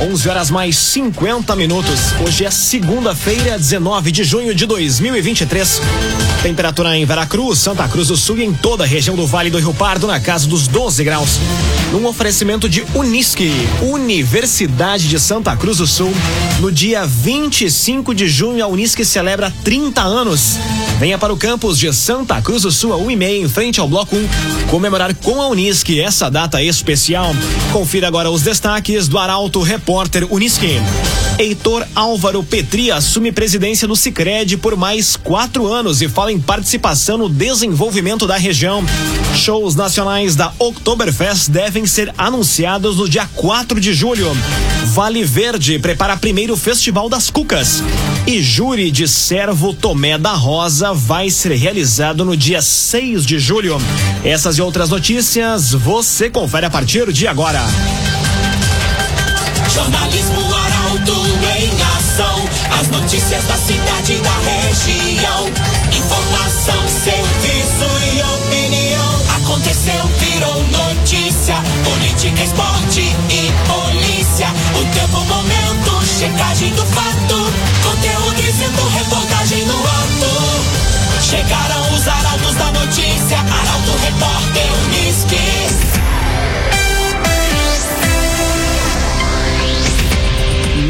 11 horas mais 50 minutos. Hoje é segunda-feira, 19 de junho de 2023. Temperatura em Veracruz, Santa Cruz do Sul e em toda a região do Vale do Rio Pardo na casa dos 12 graus. Num oferecimento de Unisque, Universidade de Santa Cruz do Sul. No dia 25 de junho, a Unisque celebra 30 anos. Venha para o campus de Santa Cruz do Sul, a 1 e meia, em frente ao Bloco 1, comemorar com a Unisque essa data especial. Confira agora os destaques do Arauto Repórter Unisque. Heitor Álvaro Petri assume presidência do Sicredi por mais quatro anos e fala em participação no desenvolvimento da região. Shows nacionais da Oktoberfest devem ser anunciados no dia 4 de julho. Vale Verde prepara primeiro Festival das Cucas. E júri de Servo Tomé da Rosa vai ser realizado no dia 6 de julho. Essas e outras notícias você confere a partir de agora. Jornalismo Arauto em ação. As notícias da cidade e da região. Informação, serviço e opinião. Aconteceu, virou notícia. Política, esporte e polícia. O tempo, momento, checagem do fato. Conteúdo dizendo, reportagem no ato. Chegaram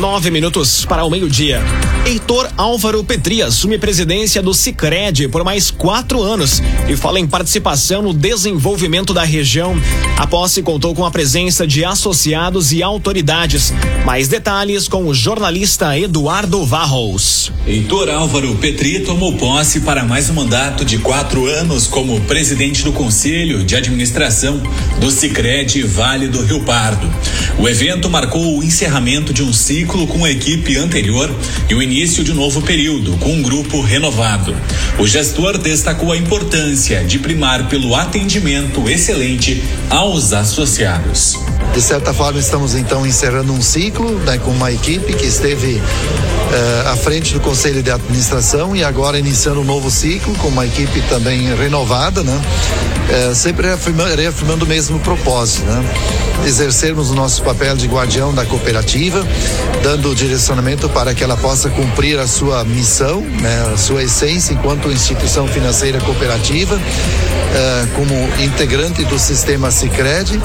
Nove minutos para o meio-dia. Heitor Álvaro Petri assume presidência do Cicred por mais quatro anos e fala em participação no desenvolvimento da região. A posse contou com a presença de associados e autoridades. Mais detalhes com o jornalista Eduardo Varros. Heitor Álvaro Petri tomou posse para mais um mandato de quatro anos como presidente do Conselho de Administração do Cicred Vale do Rio Pardo. O evento marcou o encerramento de um ciclo com a equipe anterior e o início de um novo período com um grupo renovado. O gestor destacou a importância de primar pelo atendimento excelente aos associados. De certa forma, estamos então encerrando um ciclo né, com uma equipe que esteve eh, à frente do Conselho de Administração e agora iniciando um novo ciclo com uma equipe também renovada, né? Eh, sempre reafirmando, reafirmando o mesmo propósito, né? Exercermos o nosso papel de guardião da cooperativa, dando direcionamento para que ela possa cumprir a sua missão, né? a sua essência enquanto instituição financeira cooperativa, eh, como integrante do sistema Sicredi,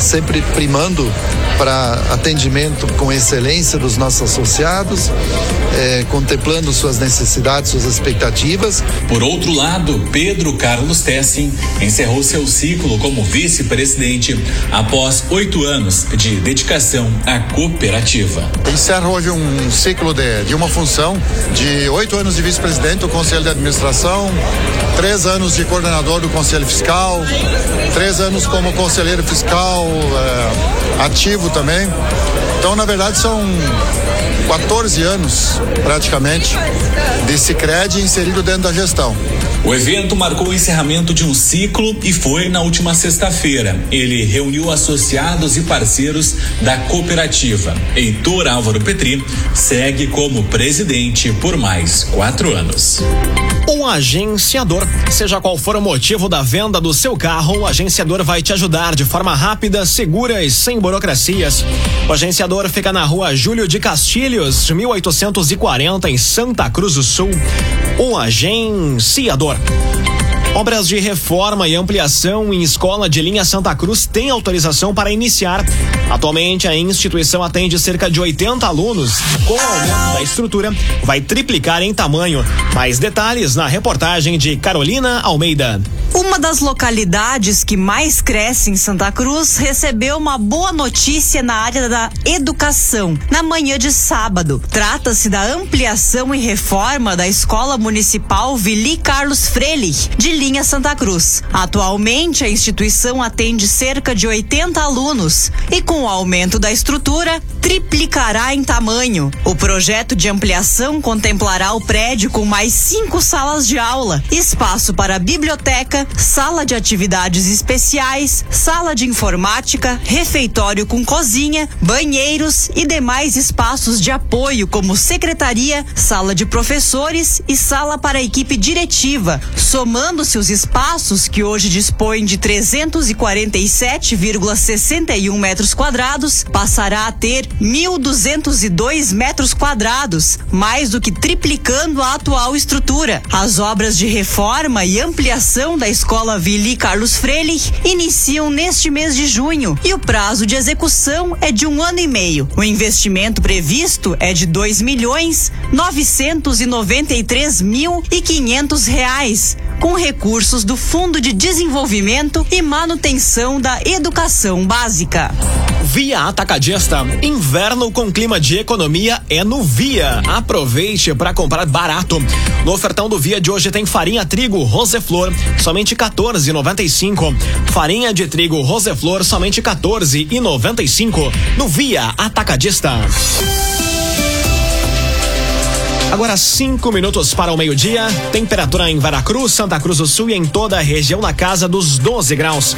sempre primando para atendimento com excelência dos nossos associados, eh, contemplando suas necessidades, suas expectativas. Por outro lado, Pedro Carlos Tessin encerrou seu ciclo como vice-presidente após oito anos de dedicação à cooperativa. Encerro hoje um ciclo de, de uma função de oito anos de vice-presidente do Conselho de Administração, três anos de coordenador do Conselho Fiscal, três anos como conselheiro fiscal eh, ativo também. Então, na verdade, são 14 anos, praticamente, de Cicred inserido dentro da gestão. O evento marcou o encerramento de um ciclo e foi na última sexta-feira. Ele reuniu associados e parceiros da cooperativa. Heitor Álvaro Petri segue como presidente por mais quatro anos. O agenciador. Seja qual for o motivo da venda do seu carro, o agenciador vai te ajudar de forma rápida, segura e sem burocracias. O agenciador fica na rua Júlio de Castilhos, 1840, em Santa Cruz do Sul. O agenciador. Obras de reforma e ampliação em escola de linha Santa Cruz têm autorização para iniciar. Atualmente, a instituição atende cerca de 80 alunos. Com o aumento da estrutura, vai triplicar em tamanho. Mais detalhes na reportagem de Carolina Almeida. Uma das localidades que mais cresce em Santa Cruz recebeu uma boa notícia na área da educação na manhã de sábado. Trata-se da ampliação e reforma da Escola Municipal Vili Carlos Freire, de linha Santa Cruz. Atualmente, a instituição atende cerca de 80 alunos e, com o aumento da estrutura, triplicará em tamanho. O projeto de ampliação contemplará o prédio com mais cinco salas de aula, espaço para biblioteca, sala de atividades especiais, sala de informática, refeitório com cozinha, banheiros e demais espaços de apoio, como secretaria, sala de professores e sala para a equipe diretiva, somando-se os espaços que hoje dispõem de 347,61 metros quadrados, passará a ter 1.202 metros quadrados, mais do que triplicando a atual estrutura. As obras de reforma e ampliação da Escola Vili Carlos Freire iniciam neste mês de junho e o prazo de execução é de um ano e meio. O investimento previsto é de dois milhões novecentos e reais, com recursos do Fundo de Desenvolvimento e Manutenção da Educação Básica. Via Atacadista. Inverno com clima de economia é no Via. Aproveite para comprar barato. No ofertão do Via de hoje tem farinha trigo Roseflor, somente 14,95. Farinha de trigo Roseflor, somente 14,95. No Via Atacadista. Agora cinco minutos para o meio-dia. Temperatura em Veracruz, Santa Cruz do Sul e em toda a região na casa dos 12 graus.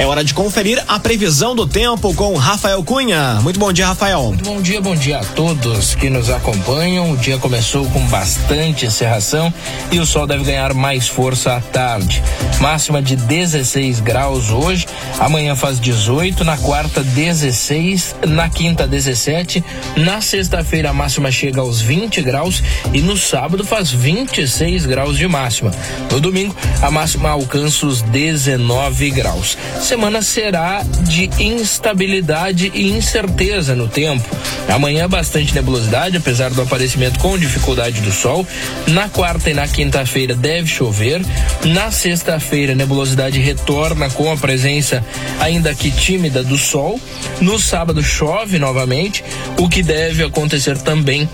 É hora de conferir a previsão do tempo com Rafael Cunha. Muito bom dia, Rafael. Muito bom dia, bom dia a todos que nos acompanham. O dia começou com bastante encerração e o sol deve ganhar mais força à tarde. Máxima de 16 graus hoje, amanhã faz 18, na quarta 16, na quinta 17, na sexta-feira a máxima chega aos 20 graus e no sábado faz 26 graus de máxima. No domingo, a máxima alcança os 19 graus. Semana será de instabilidade e incerteza no tempo. Amanhã, bastante nebulosidade, apesar do aparecimento com dificuldade do sol. Na quarta e na quinta-feira deve chover. Na sexta-feira, nebulosidade retorna com a presença, ainda que tímida, do sol. No sábado, chove novamente, o que deve acontecer também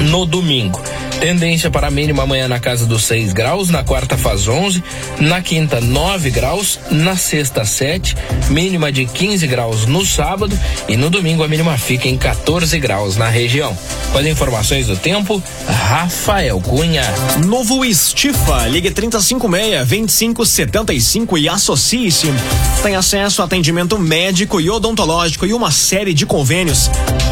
no domingo. Tendência para a mínima amanhã na casa dos 6 graus, na quarta faz 11, na quinta 9 graus, na sexta 7, mínima de 15 graus no sábado e no domingo a mínima fica em 14 graus na região. Com as informações do tempo, Rafael Cunha. Novo Estifa, ligue 356-2575 e associe-se. Tem acesso a atendimento médico e odontológico e uma série de convênios.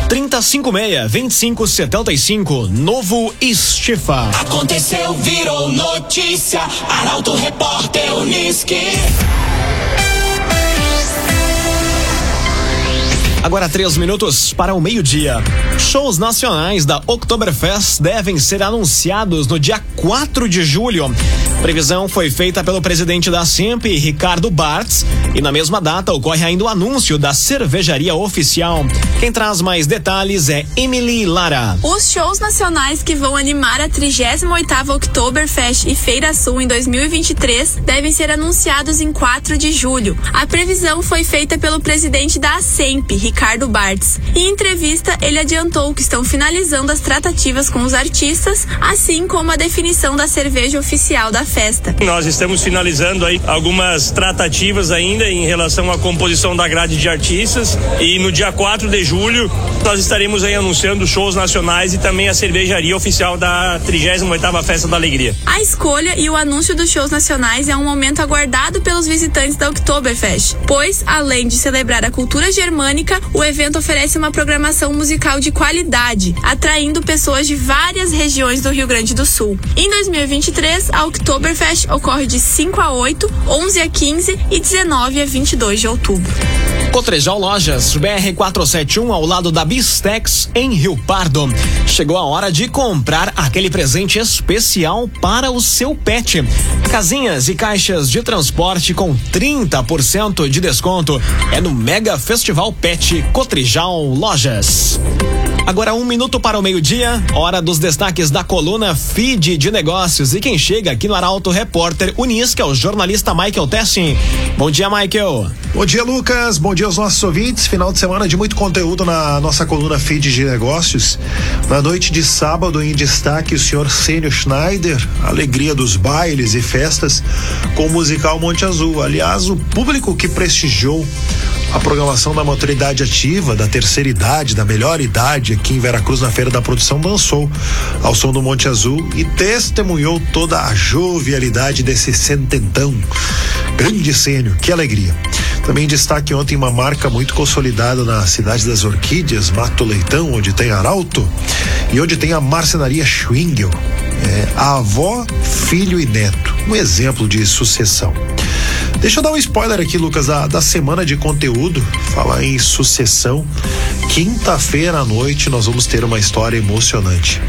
356-2575, Novo Estifa. Aconteceu, virou notícia. Arauto Repórter Uniski. Agora três minutos para o meio-dia. Shows nacionais da Oktoberfest devem ser anunciados no dia 4 de julho. Previsão foi feita pelo presidente da SEMP, Ricardo Bartz, e na mesma data ocorre ainda o anúncio da cervejaria oficial. Quem traz mais detalhes é Emily Lara. Os shows nacionais que vão animar a 38ª Oktoberfest e Feira Sul em 2023 devem ser anunciados em 4 de julho. A previsão foi feita pelo presidente da SEMP, Ricardo Bartz. Em entrevista, ele adiantou que estão finalizando as tratativas com os artistas, assim como a definição da cerveja oficial da festa. Nós estamos finalizando aí algumas tratativas ainda em relação à composição da grade de artistas e no dia 4 de julho nós estaremos aí anunciando shows nacionais e também a cervejaria oficial da 38ª Festa da Alegria. A escolha e o anúncio dos shows nacionais é um momento aguardado pelos visitantes da Oktoberfest, pois, além de celebrar a cultura germânica, o evento oferece uma programação musical de qualidade, atraindo pessoas de várias regiões do Rio Grande do Sul. Em 2023, a Oktoberfest ocorre de 5 a 8, 11 a 15 e 19 a 22 de outubro. Cotrijal Lojas, BR-471, ao lado da Bistex, em Rio Pardo. Chegou a hora de comprar aquele presente especial para o seu pet. Casinhas e caixas de transporte com 30% de desconto. É no Mega Festival Pet Cotrijal Lojas. Agora um minuto para o meio-dia, hora dos destaques da coluna Feed de Negócios. E quem chega aqui no Arauto Repórter Unisca é o jornalista Michael Tessin. Bom dia, Michael. Bom dia, Lucas. Bom dia aos nossos ouvintes. Final de semana de muito conteúdo na nossa coluna Feed de Negócios. Na noite de sábado, em destaque, o senhor Sênio Schneider, alegria dos bailes e festas com o musical Monte Azul. Aliás, o público que prestigiou a programação da maturidade ativa, da terceira idade, da melhor idade aqui em Veracruz na Feira da Produção dançou ao som do Monte Azul e testemunhou toda a jovialidade desse cententão. Grande sênio, que alegria. Também destaque ontem uma marca muito consolidada na cidade das Orquídeas, Mato Leitão, onde tem Arauto e onde tem a marcenaria Schwingel. É, a avó, filho e neto. Um exemplo de sucessão. Deixa eu dar um spoiler aqui, Lucas, da, da semana de conteúdo, falar em sucessão. Quinta-feira à noite nós vamos ter uma história emocionante.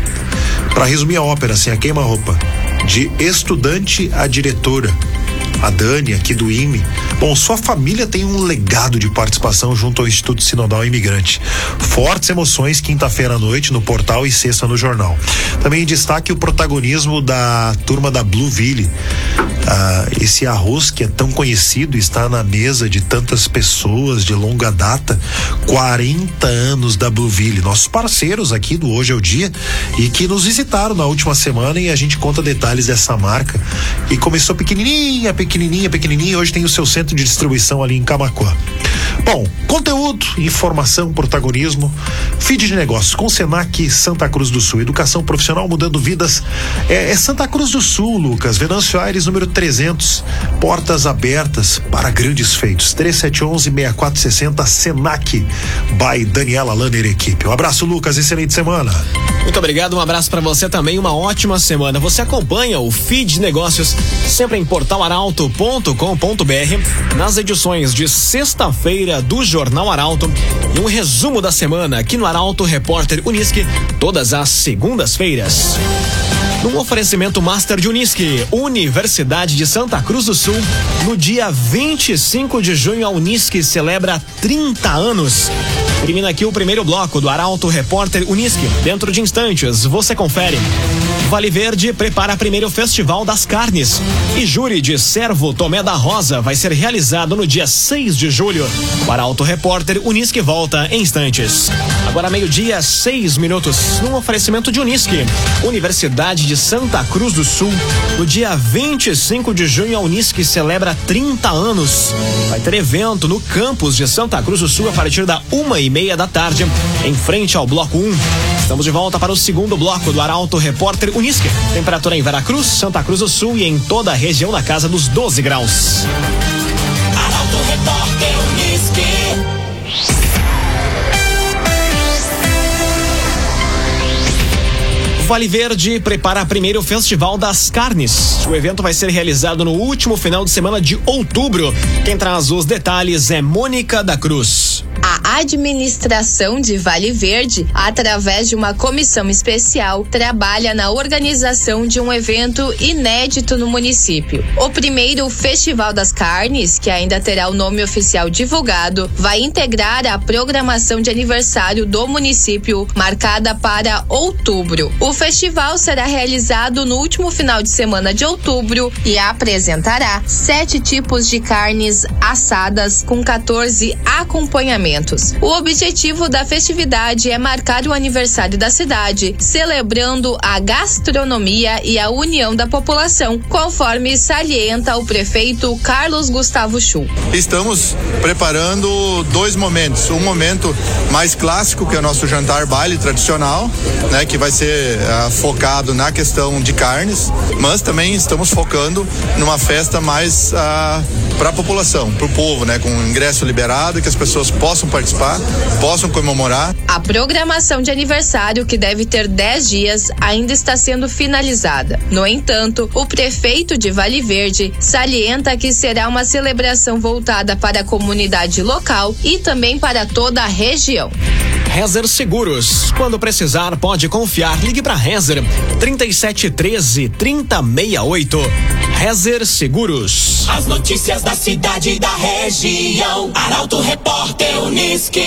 Para resumir a ópera, assim, a queima-roupa, de estudante a diretora a Dani aqui do IME. Bom, sua família tem um legado de participação junto ao Instituto Sinodal Imigrante. Fortes emoções quinta-feira à noite no portal e sexta no jornal. Também destaque o protagonismo da turma da Blueville. Ah, esse arroz que é tão conhecido está na mesa de tantas pessoas de longa data. 40 anos da Blueville, nossos parceiros aqui do Hoje é o Dia e que nos visitaram na última semana e a gente conta detalhes dessa marca. E começou pequenininha, pequenininha pequenininha, pequenininha, hoje tem o seu centro de distribuição ali em Camacuã. Bom, conteúdo, informação, protagonismo, feed de negócios com Senac Santa Cruz do Sul, educação profissional mudando vidas. É, é Santa Cruz do Sul, Lucas, Venâncio Aires, número 300, portas abertas para grandes feitos. 3711-6460, Senac, by Daniela Lanner Equipe. Um abraço, Lucas, excelente semana. Muito obrigado, um abraço para você também, uma ótima semana. Você acompanha o feed de negócios sempre em Portal Arauto arauto.com.br nas edições de sexta-feira do Jornal Arauto e um resumo da semana aqui no Arauto Repórter Unisque, todas as segundas-feiras. Num oferecimento Master de Unisque, Universidade de Santa Cruz do Sul, no dia 25 de junho, a Unisque celebra 30 anos. Termina aqui o primeiro bloco do Arauto Repórter Unisque. Dentro de instantes, você confere. Vale Verde prepara primeiro Festival das Carnes. E júri de Servo Tomé da Rosa vai ser realizado no dia 6 de julho. Para Auto Repórter, Unisque volta em instantes. Agora meio-dia, seis minutos, num oferecimento de Unisque. Universidade de Santa Cruz do Sul. No dia 25 de junho, a Unisque celebra 30 anos. Vai ter evento no campus de Santa Cruz do Sul a partir da uma e meia da tarde, em frente ao bloco 1. Estamos de volta para o segundo bloco do Arauto Repórter Unisque. Temperatura em Veracruz, Santa Cruz do Sul e em toda a região na casa dos 12 graus. Arauto Repórter Unisque. Vale Verde prepara primeiro Festival das Carnes. O evento vai ser realizado no último final de semana de outubro. Quem traz os detalhes é Mônica da Cruz. A administração de Vale Verde, através de uma comissão especial, trabalha na organização de um evento inédito no município. O primeiro Festival das Carnes, que ainda terá o nome oficial divulgado, vai integrar a programação de aniversário do município, marcada para outubro. O festival será realizado no último final de semana de outubro e apresentará sete tipos de carnes assadas com 14 acompanhamentos. O objetivo da festividade é marcar o aniversário da cidade, celebrando a gastronomia e a união da população, conforme salienta o prefeito Carlos Gustavo Chu. Estamos preparando dois momentos. Um momento mais clássico, que é o nosso jantar baile tradicional, né, que vai ser uh, focado na questão de carnes, mas também estamos focando numa festa mais uh, para a população, para o povo, né, com ingresso liberado, que as pessoas possam participar, possam comemorar. A programação de aniversário, que deve ter 10 dias, ainda está sendo finalizada. No entanto, o prefeito de Vale Verde salienta que será uma celebração voltada para a comunidade local e também para toda a região. Rezer Seguros. Quando precisar, pode confiar. Ligue para Rezer 3713 3068. Rezer Seguros. As notícias da cidade e da região. Arauto Repórter Unisque.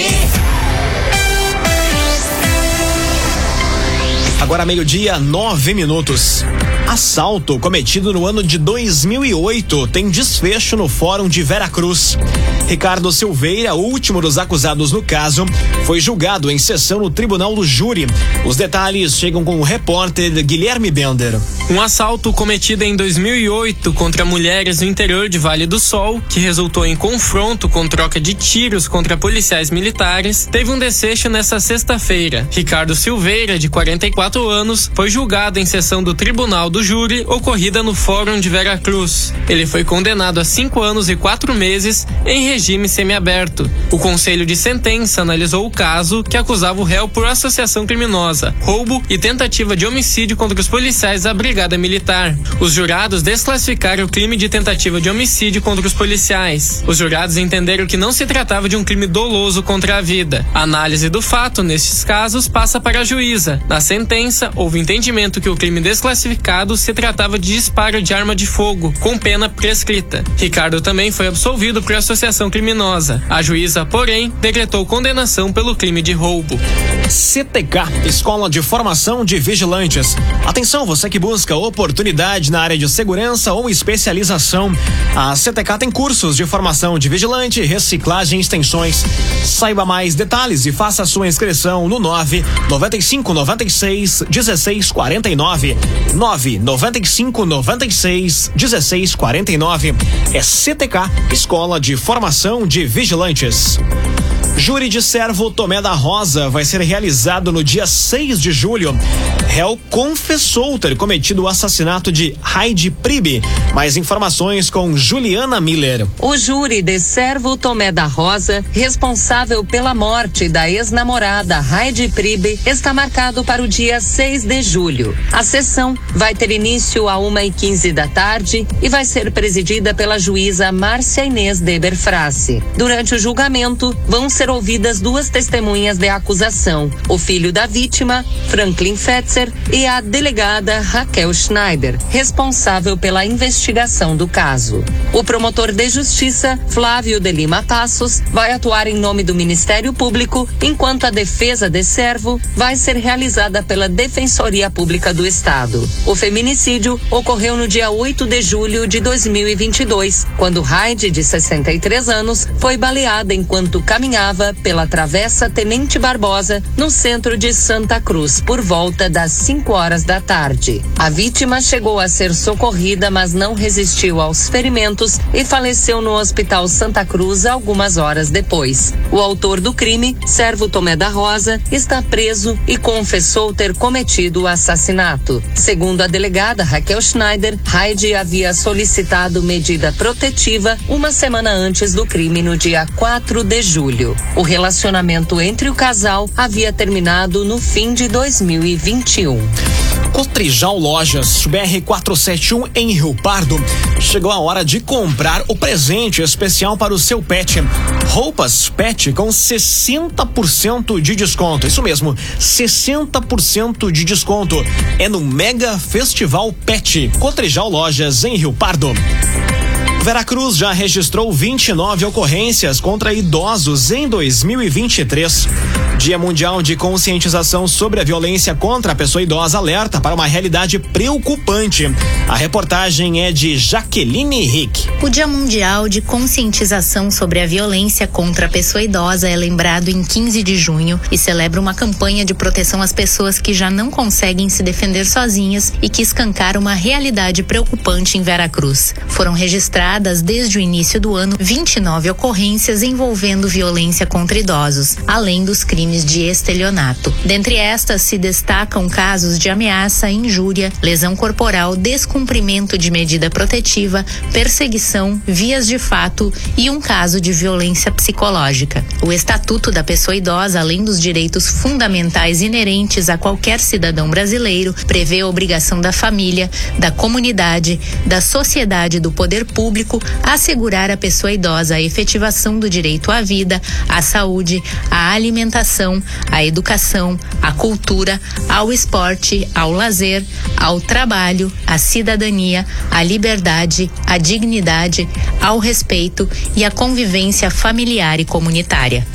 Agora meio-dia, nove minutos. Assalto cometido no ano de 2008 tem desfecho no Fórum de Veracruz. Ricardo Silveira, último dos acusados no caso, foi julgado em sessão no Tribunal do Júri. Os detalhes chegam com o repórter Guilherme Bender. Um assalto cometido em 2008 contra mulheres no interior de Vale do Sol, que resultou em confronto com troca de tiros contra policiais militares, teve um desfecho nesta sexta-feira. Ricardo Silveira, de 44 anos, foi julgado em sessão do Tribunal do do júri ocorrida no Fórum de Veracruz. Ele foi condenado a cinco anos e quatro meses em regime semiaberto. O Conselho de Sentença analisou o caso que acusava o réu por associação criminosa, roubo e tentativa de homicídio contra os policiais da Brigada Militar. Os jurados desclassificaram o crime de tentativa de homicídio contra os policiais. Os jurados entenderam que não se tratava de um crime doloso contra a vida. A análise do fato, nestes casos, passa para a juíza. Na sentença, houve entendimento que o crime desclassificado se tratava de disparo de arma de fogo, com pena prescrita. Ricardo também foi absolvido por associação criminosa. A juíza, porém, decretou condenação pelo crime de roubo. CTK, Escola de Formação de Vigilantes. Atenção, você que busca oportunidade na área de segurança ou especialização. A CTK tem cursos de formação de vigilante, reciclagem e extensões. Saiba mais detalhes e faça sua inscrição no 9 95 96 16 49. 9 95 96 16 49. É CTK, Escola de Formação de Vigilantes. Júri de servo Tomé da Rosa vai ser realizado no dia 6 de julho. Réu confessou ter cometido o assassinato de Heidi Pribe. Mais informações com Juliana Miller. O júri de servo Tomé da Rosa, responsável pela morte da ex-namorada Heidi Pribe, está marcado para o dia 6 de julho. A sessão vai ter início a uma e quinze da tarde e vai ser presidida pela juíza Márcia Inês Deber Frasse. Durante o julgamento, vão ser ouvidas duas testemunhas de acusação: o filho da vítima, Franklin Fetzer, e a delegada Raquel Schneider, responsável pela investigação do caso. O promotor de justiça, Flávio de Lima Passos, vai atuar em nome do Ministério Público, enquanto a defesa de servo vai ser realizada pela Defensoria Pública do Estado. O feminicídio ocorreu no dia 8 de julho de 2022, quando Heidi, de 63 anos, foi baleada enquanto caminhava pela Travessa Tenente Barbosa, no centro de Santa Cruz, por volta das 5 horas da tarde. A vítima chegou a ser socorrida, mas não resistiu aos ferimentos e faleceu no Hospital Santa Cruz algumas horas depois. O autor do crime, Servo Tomé da Rosa, está preso e confessou ter cometido o assassinato. Segundo a delegada Raquel Schneider, Heidi havia solicitado medida protetiva uma semana antes do crime, no dia 4 de julho. O relacionamento entre o casal havia terminado no fim de 2021. Cotrijal Lojas, BR 471 em Rio Pardo. Chegou a hora de comprar o presente especial para o seu pet. Roupas pet com 60% de desconto. Isso mesmo, 60% de desconto. É no Mega Festival Pet. Cotrijal Lojas em Rio Pardo. Veracruz já registrou 29 ocorrências contra idosos em 2023. Dia Mundial de Conscientização sobre a Violência contra a Pessoa Idosa alerta para uma realidade preocupante. A reportagem é de Jaqueline Rick. O Dia Mundial de Conscientização sobre a Violência contra a Pessoa Idosa é lembrado em 15 de junho e celebra uma campanha de proteção às pessoas que já não conseguem se defender sozinhas e que escancaram uma realidade preocupante em Veracruz. Foram registrados registradas desde o início do ano 29 ocorrências envolvendo violência contra idosos, além dos crimes de estelionato. Dentre estas se destacam casos de ameaça, injúria, lesão corporal, descumprimento de medida protetiva, perseguição, vias de fato e um caso de violência psicológica. O Estatuto da Pessoa Idosa, além dos direitos fundamentais inerentes a qualquer cidadão brasileiro, prevê a obrigação da família, da comunidade, da sociedade, do poder público público assegurar à pessoa idosa a efetivação do direito à vida, à saúde, à alimentação, à educação, à cultura, ao esporte, ao lazer, ao trabalho, à cidadania, à liberdade, à dignidade, ao respeito e à convivência familiar e comunitária.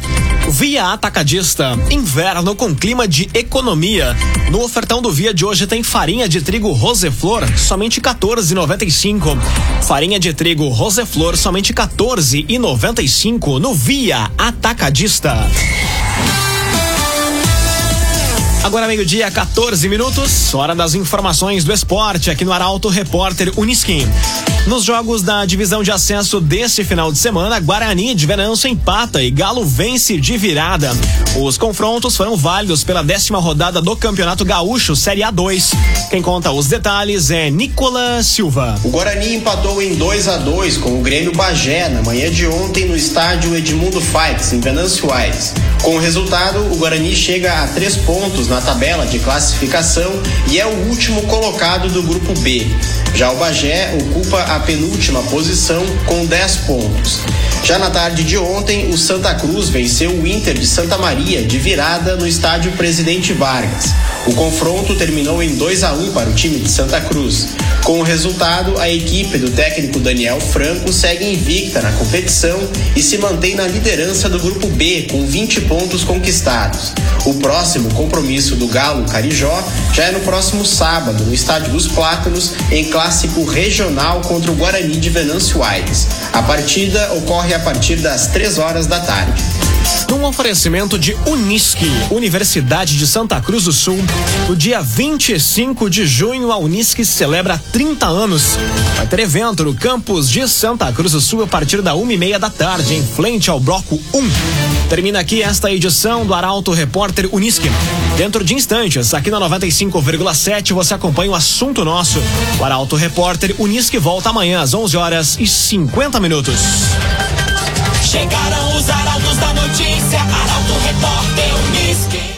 Via Atacadista, inverno com clima de economia. No ofertão do Via de hoje tem farinha de trigo Roseflor, somente 14,95. Farinha de trigo Roseflor, somente 14,95 no Via Atacadista. Agora meio-dia, 14 minutos, hora das informações do esporte aqui no Arauto Repórter Unisquim. Nos jogos da divisão de acesso deste final de semana, Guarani de Venâncio empata e Galo vence de virada. Os confrontos foram válidos pela décima rodada do Campeonato Gaúcho Série A2. Quem conta os detalhes é Nicolas Silva. O Guarani empatou em 2 a 2 com o Grêmio Bagé na manhã de ontem no estádio Edmundo Fights, em Venâncio Aires. Com o resultado, o Guarani chega a três pontos na tabela de classificação e é o último colocado do grupo B. Já o Bagé ocupa a penúltima posição com 10 pontos. Já na tarde de ontem, o Santa Cruz venceu o Inter de Santa Maria de virada no estádio Presidente Vargas. O confronto terminou em 2 a 1 para o time de Santa Cruz. Com o resultado, a equipe do técnico Daniel Franco segue invicta na competição e se mantém na liderança do grupo B com 20 pontos conquistados. O próximo compromisso do Galo Carijó já é no próximo sábado, no Estádio dos Plátanos, em clássico regional contra o Guarani de Venâncio Aires. A partida ocorre a partir das 3 horas da tarde. Num oferecimento de Unisque, Universidade de Santa Cruz do Sul, no dia 25 de junho, a Unisque celebra 30 anos. Vai ter evento no campus de Santa Cruz do Sul a partir da uma e meia da tarde, em frente ao bloco 1. Termina aqui esta edição do Arauto Repórter Unisque. Dentro de instantes, aqui na 95,7, você acompanha o assunto nosso. O Arauto Repórter Unisque volta amanhã às 11 horas e 50 minutos. Chegaram os arautos da notícia, Arauto Repórter Unisque.